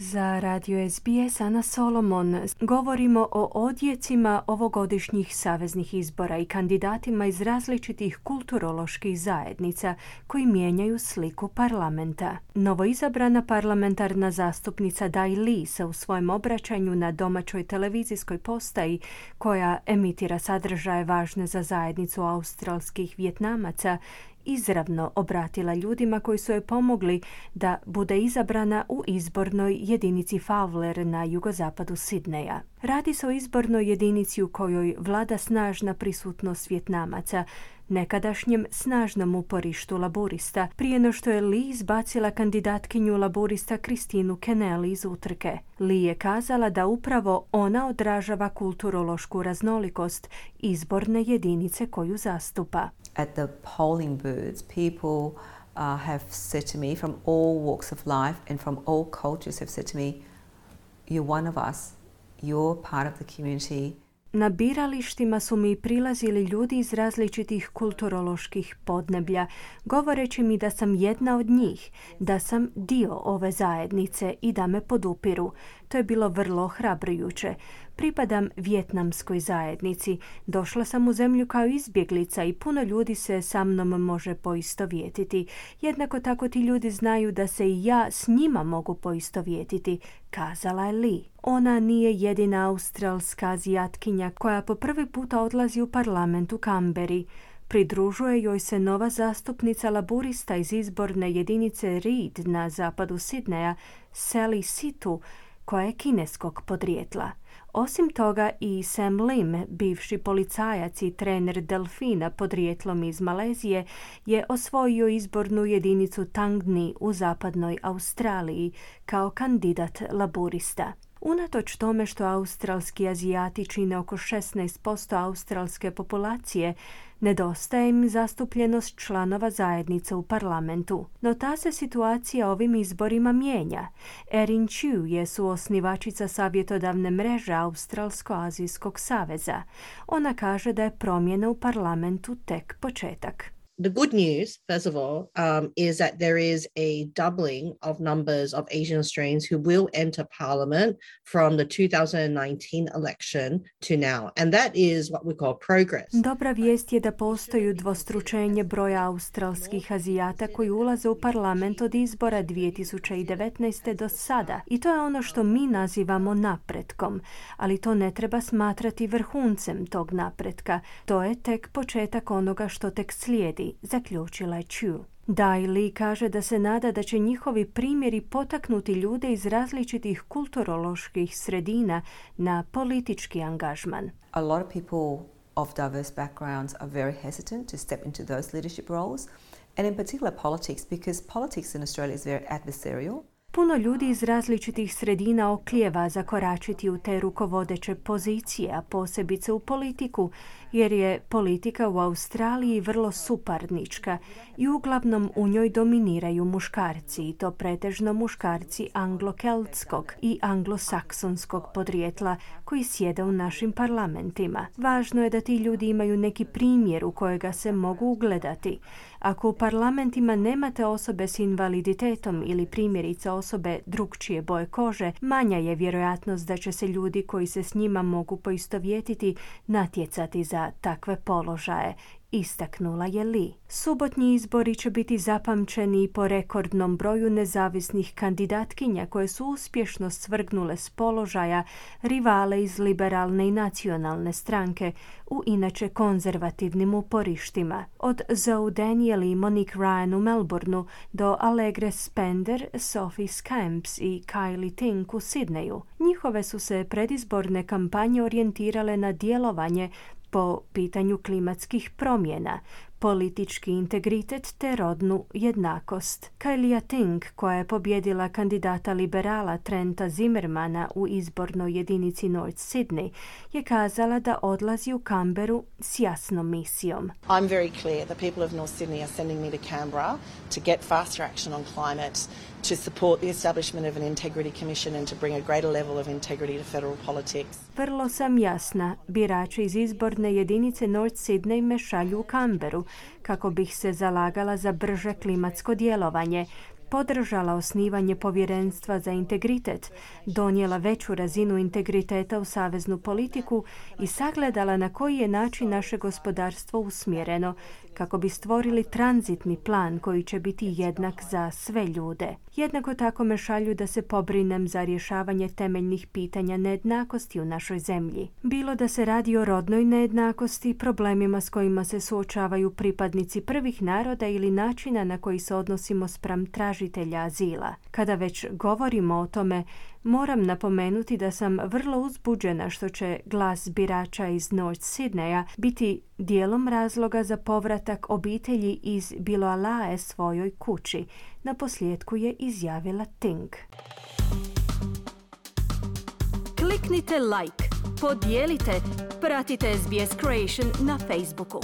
Za radio SBS Ana Solomon govorimo o odjecima ovogodišnjih saveznih izbora i kandidatima iz različitih kulturoloških zajednica koji mijenjaju sliku parlamenta. Novoizabrana parlamentarna zastupnica Dai Li se u svojem obraćanju na domaćoj televizijskoj postaji koja emitira sadržaje važne za zajednicu australskih vjetnamaca izravno obratila ljudima koji su joj pomogli da bude izabrana u izbornoj jedinici Fowler na jugozapadu Sidneja. Radi se o izbornoj jedinici u kojoj vlada snažna prisutnost Vjetnamaca, nekadašnjem snažnom uporištu laburista, prije no što je Lee izbacila kandidatkinju laburista Kristinu Kenelli iz utrke. Lee je kazala da upravo ona odražava kulturološku raznolikost izborne jedinice koju zastupa. At the polling booths, people uh, have said to me from all walks of life and from all cultures have said to me, you're one of us, you're part of the community. Na biralištima su mi prilazili ljudi iz različitih kulturoloških podneblja, govoreći mi da sam jedna od njih, da sam dio ove zajednice i da me podupiru. To je bilo vrlo hrabrujuće. Pripadam vjetnamskoj zajednici. Došla sam u zemlju kao izbjeglica i puno ljudi se sa mnom može poistovjetiti. Jednako tako ti ljudi znaju da se i ja s njima mogu poistovjetiti, kazala je Li. Ona nije jedina australska azijatkinja koja po prvi puta odlazi u parlament u Kamberi. Pridružuje joj se nova zastupnica laburista iz izborne jedinice Reed na zapadu Sidneja, Sally Situ, koja je kineskog podrijetla. Osim toga i Sam Lim, bivši policajac i trener Delfina podrijetlom iz Malezije, je osvojio izbornu jedinicu Tangni u zapadnoj Australiji kao kandidat laburista. Unatoč tome što australski azijati čine oko 16% australske populacije, Nedostaje im zastupljenost članova zajednice u parlamentu. No ta se situacija ovim izborima mijenja. Erin Chu je suosnivačica savjetodavne mreže Australsko-Azijskog saveza. Ona kaže da je promjena u parlamentu tek početak. The good news, first of all, um, is that there is a doubling of numbers of Asian Australians who will enter Parliament from the 2019 election to now. And that is what we call progress. Dobra vijest je da postoji dvostručenje broja australskih azijata koji ulaze u parlament od izbora 2019. do sada. I to je ono što mi nazivamo napretkom. Ali to ne treba smatrati vrhuncem tog napretka. To je tek početak onoga što tek slijedi zaključila je Chu. Dai kaže da se nada da će njihovi primjeri potaknuti ljude iz različitih kulturoloških sredina na politički angažman. A lot of people of diverse backgrounds are very hesitant to step into those leadership roles and in particular politics because politics in Australia is very adversarial. Puno ljudi iz različitih sredina oklijeva zakoračiti u te rukovodeće pozicije, a posebice u politiku, jer je politika u Australiji vrlo suparnička i uglavnom u njoj dominiraju muškarci, i to pretežno muškarci anglo-keltskog i anglosaksonskog podrijetla koji sjede u našim parlamentima. Važno je da ti ljudi imaju neki primjer u kojega se mogu ugledati. Ako u parlamentima nemate osobe s invaliditetom ili primjerice osobe drugčije boje kože, manja je vjerojatnost da će se ljudi koji se s njima mogu poistovjetiti natjecati za takve položaje istaknula je Li. Subotnji izbori će biti zapamćeni po rekordnom broju nezavisnih kandidatkinja koje su uspješno svrgnule s položaja rivale iz liberalne i nacionalne stranke u inače konzervativnim uporištima. Od Zoe Daniel i Monique Ryan u Melbourneu do Allegre Spender, Sophie Scamps i Kylie Tink u Sidneju. Njihove su se predizborne kampanje orijentirale na djelovanje po pitanju klimatskih promjena, politički integritet te rodnu jednakost. Kylie Ting, koja je pobjedila kandidata liberala Trenta Zimmermana u izbornoj jedinici North Sydney, je kazala da odlazi u Canberu s jasnom misijom. I'm very clear the people of North Sydney are sending me to Canberra to get faster action on climate to support the establishment of an integrity commission and to bring a greater level of integrity to federal politics. Vrlo sam jasna. Birači iz izborne jedinice North Sydney me šalju u Kamberu kako bih se zalagala za brže klimatsko djelovanje, podržala osnivanje povjerenstva za integritet, donijela veću razinu integriteta u saveznu politiku i sagledala na koji je način naše gospodarstvo usmjereno kako bi stvorili tranzitni plan koji će biti jednak za sve ljude. Jednako tako me šalju da se pobrinem za rješavanje temeljnih pitanja nejednakosti u našoj zemlji. Bilo da se radi o rodnoj nejednakosti, problemima s kojima se suočavaju pripadnici prvih naroda ili načina na koji se odnosimo spram tražitelja azila. Kada već govorimo o tome, Moram napomenuti da sam vrlo uzbuđena što će glas birača iz North Sydneya biti dijelom razloga za povratak obitelji iz Biloalae svojoj kući. Na posljedku je izjavila Ting. Kliknite like, podijelite, pratite SBS Creation na Facebooku.